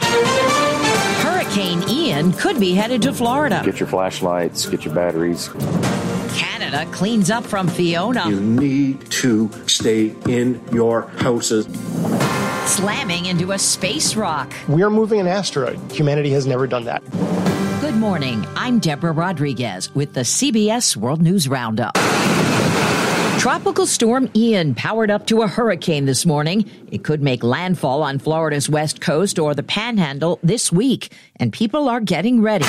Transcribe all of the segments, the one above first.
Hurricane Ian could be headed to Florida. Get your flashlights, get your batteries. Canada cleans up from Fiona. You need to stay in your houses. Slamming into a space rock. We are moving an asteroid. Humanity has never done that. Good morning. I'm Deborah Rodriguez with the CBS World News Roundup. Tropical storm Ian powered up to a hurricane this morning. It could make landfall on Florida's west coast or the panhandle this week, and people are getting ready.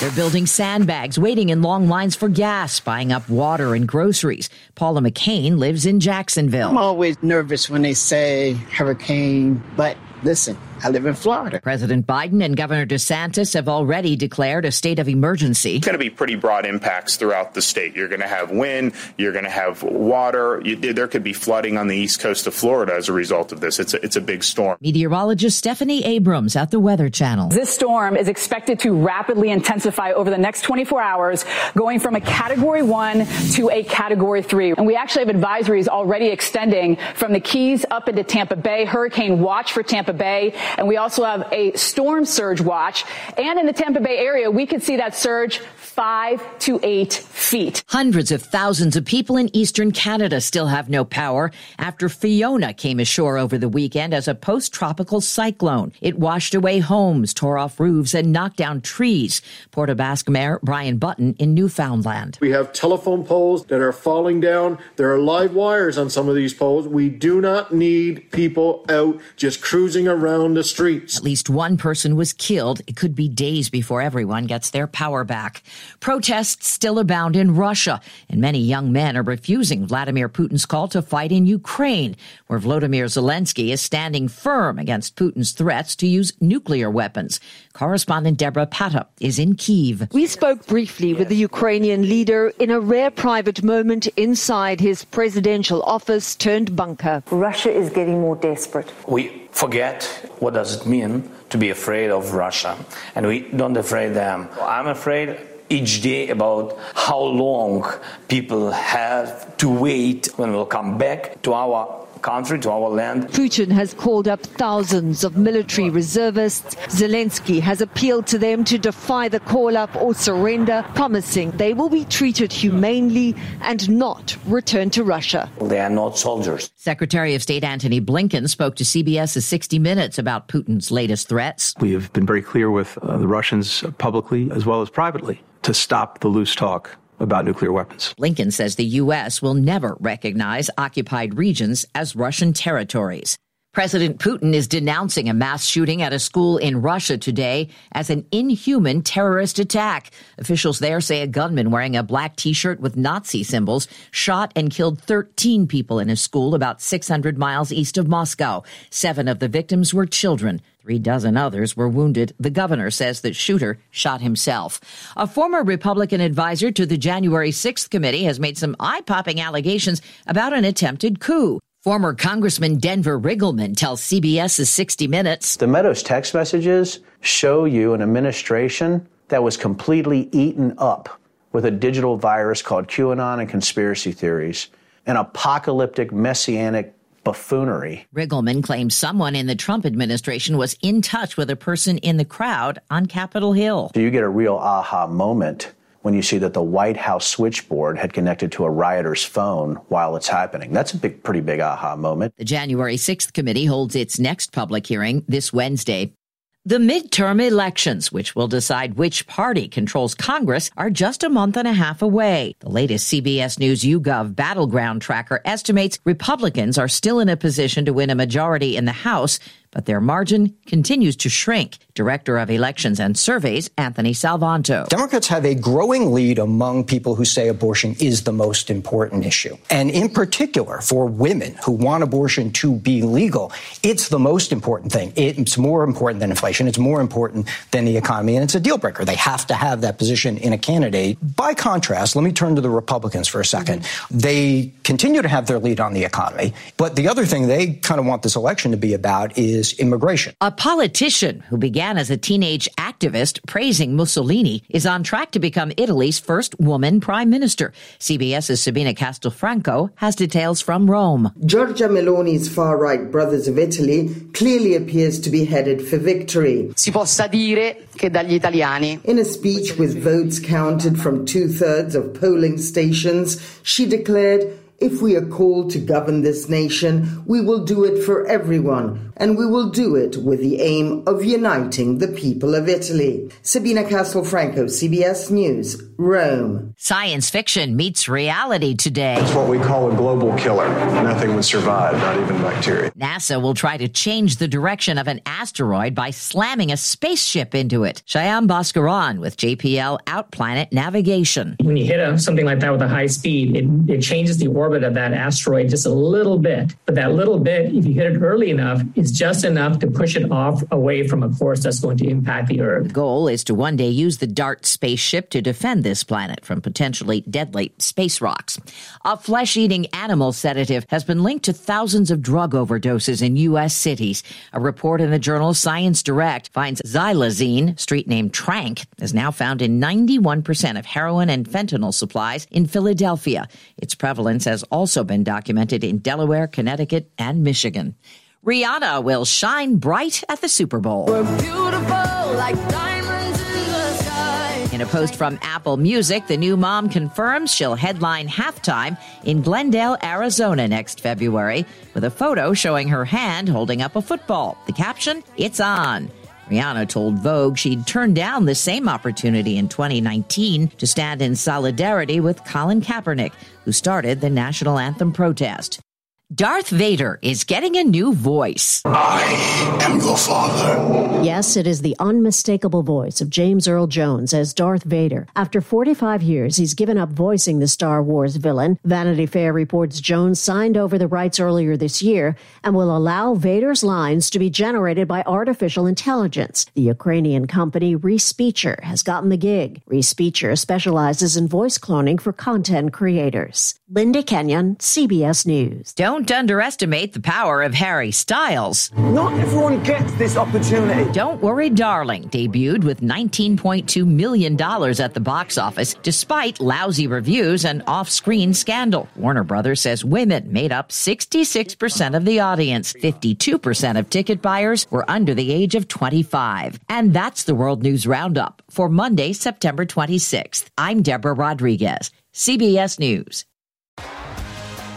They're building sandbags, waiting in long lines for gas, buying up water and groceries. Paula McCain lives in Jacksonville. I'm always nervous when they say hurricane, but listen, I live in Florida. President Biden and Governor DeSantis have already declared a state of emergency. It's going to be pretty broad impacts throughout the state. You're going to have wind, you're going to have water. You, there could be flooding on the east coast of Florida as a result of this. It's a, it's a big storm. Meteorologist Stephanie Abrams at the Weather Channel. This storm is expected to rapidly intensify over the next 24 hours, going from a category one to a category three. And we actually have advisories already extending from the Keys up into Tampa Bay, hurricane watch for Tampa Bay and we also have a storm surge watch. And in the Tampa Bay area, we could see that surge five to eight feet. Hundreds of thousands of people in eastern Canada still have no power after Fiona came ashore over the weekend as a post-tropical cyclone. It washed away homes, tore off roofs, and knocked down trees. Port aux Basques Mayor Brian Button in Newfoundland. We have telephone poles that are falling down. There are live wires on some of these poles. We do not need people out just cruising around the streets. At least one person was killed. It could be days before everyone gets their power back. Protests still abound in Russia, and many young men are refusing Vladimir Putin's call to fight in Ukraine, where Vladimir Zelensky is standing firm against Putin's threats to use nuclear weapons. Correspondent Debora Patta is in Kiev. We spoke briefly with the Ukrainian leader in a rare private moment inside his presidential office turned bunker. Russia is getting more desperate. We forget what does it mean to be afraid of Russia, and we don't afraid them. I'm afraid each day about how long people have to wait when we'll come back to our country, to our land. Putin has called up thousands of military reservists. Zelensky has appealed to them to defy the call up or surrender, promising they will be treated humanely and not return to Russia. They are not soldiers. Secretary of State Antony Blinken spoke to CBS's 60 Minutes about Putin's latest threats. We have been very clear with uh, the Russians publicly as well as privately to stop the loose talk about nuclear weapons. Blinken says the U.S. will never recognize occupied regions as Russian territories. President Putin is denouncing a mass shooting at a school in Russia today as an inhuman terrorist attack. Officials there say a gunman wearing a black t-shirt with Nazi symbols shot and killed 13 people in a school about 600 miles east of Moscow. Seven of the victims were children. Three dozen others were wounded. The governor says the shooter shot himself. A former Republican advisor to the January 6th committee has made some eye-popping allegations about an attempted coup. Former Congressman Denver Riggleman tells CBS's 60 Minutes. The Meadows text messages show you an administration that was completely eaten up with a digital virus called QAnon and conspiracy theories, an apocalyptic messianic buffoonery. Riggleman claims someone in the Trump administration was in touch with a person in the crowd on Capitol Hill. So you get a real aha moment when you see that the White House switchboard had connected to a rioter's phone while it's happening. That's a big, pretty big aha moment. The January 6th committee holds its next public hearing this Wednesday. The midterm elections, which will decide which party controls Congress, are just a month and a half away. The latest CBS News YouGov battleground tracker estimates Republicans are still in a position to win a majority in the House, but their margin continues to shrink. Director of Elections and Surveys, Anthony Salvanto. Democrats have a growing lead among people who say abortion is the most important issue. And in particular, for women who want abortion to be legal, it's the most important thing. It's more important than inflation. It's more important than the economy. And it's a deal breaker. They have to have that position in a candidate. By contrast, let me turn to the Republicans for a 2nd mm-hmm. They continue to have their lead on the economy. But the other thing they kind of want this election to be about is immigration. A politician who began as a teenage activist praising Mussolini is on track to become Italy's first woman prime minister. CBS's Sabina Castelfranco has details from Rome. Giorgia Meloni's far right Brothers of Italy clearly appears to be headed for victory. Si possa dire che dagli italiani. In a speech with votes counted from two thirds of polling stations, she declared if we are called to govern this nation, we will do it for everyone, and we will do it with the aim of uniting the people of Italy. Sabina Castelfranco, CBS News, Rome. Science fiction meets reality today. It's what we call a global killer. Nothing would survive, not even bacteria. NASA will try to change the direction of an asteroid by slamming a spaceship into it. Shyam Bhaskaran with JPL Outer Planet Navigation. When you hit a, something like that with a high speed, it, it changes the orbit of that asteroid just a little bit. But that little bit, if you hit it early enough, is just enough to push it off away from a course that's going to impact the Earth. The goal is to one day use the DART spaceship to defend this planet from potentially deadly space rocks. A flesh eating animal sedative has been linked to thousands of drug overdoses in U.S. cities. A report in the journal Science Direct finds xylazine, street name Tranq, is now found in 91% of heroin and fentanyl supplies in Philadelphia. Its prevalence has also been documented in Delaware, Connecticut, and Michigan. Rihanna will shine bright at the Super Bowl. In a post from Apple Music, the new mom confirms she'll headline halftime in Glendale, Arizona next February with a photo showing her hand holding up a football. The caption, It's on. Rihanna told Vogue she'd turned down the same opportunity in 2019 to stand in solidarity with Colin Kaepernick, who started the national anthem protest. Darth Vader is getting a new voice. I am your father. Yes, it is the unmistakable voice of James Earl Jones as Darth Vader. After 45 years, he's given up voicing the Star Wars villain. Vanity Fair reports Jones signed over the rights earlier this year and will allow Vader's lines to be generated by artificial intelligence. The Ukrainian company Respeecher has gotten the gig. Respeecher specializes in voice cloning for content creators. Linda Kenyon, CBS News. Don't underestimate the power of Harry Styles. Not everyone gets this opportunity. Don't Worry Darling debuted with $19.2 million at the box office despite lousy reviews and off screen scandal. Warner Brothers says women made up 66% of the audience. 52% of ticket buyers were under the age of 25. And that's the World News Roundup for Monday, September 26th. I'm Deborah Rodriguez, CBS News.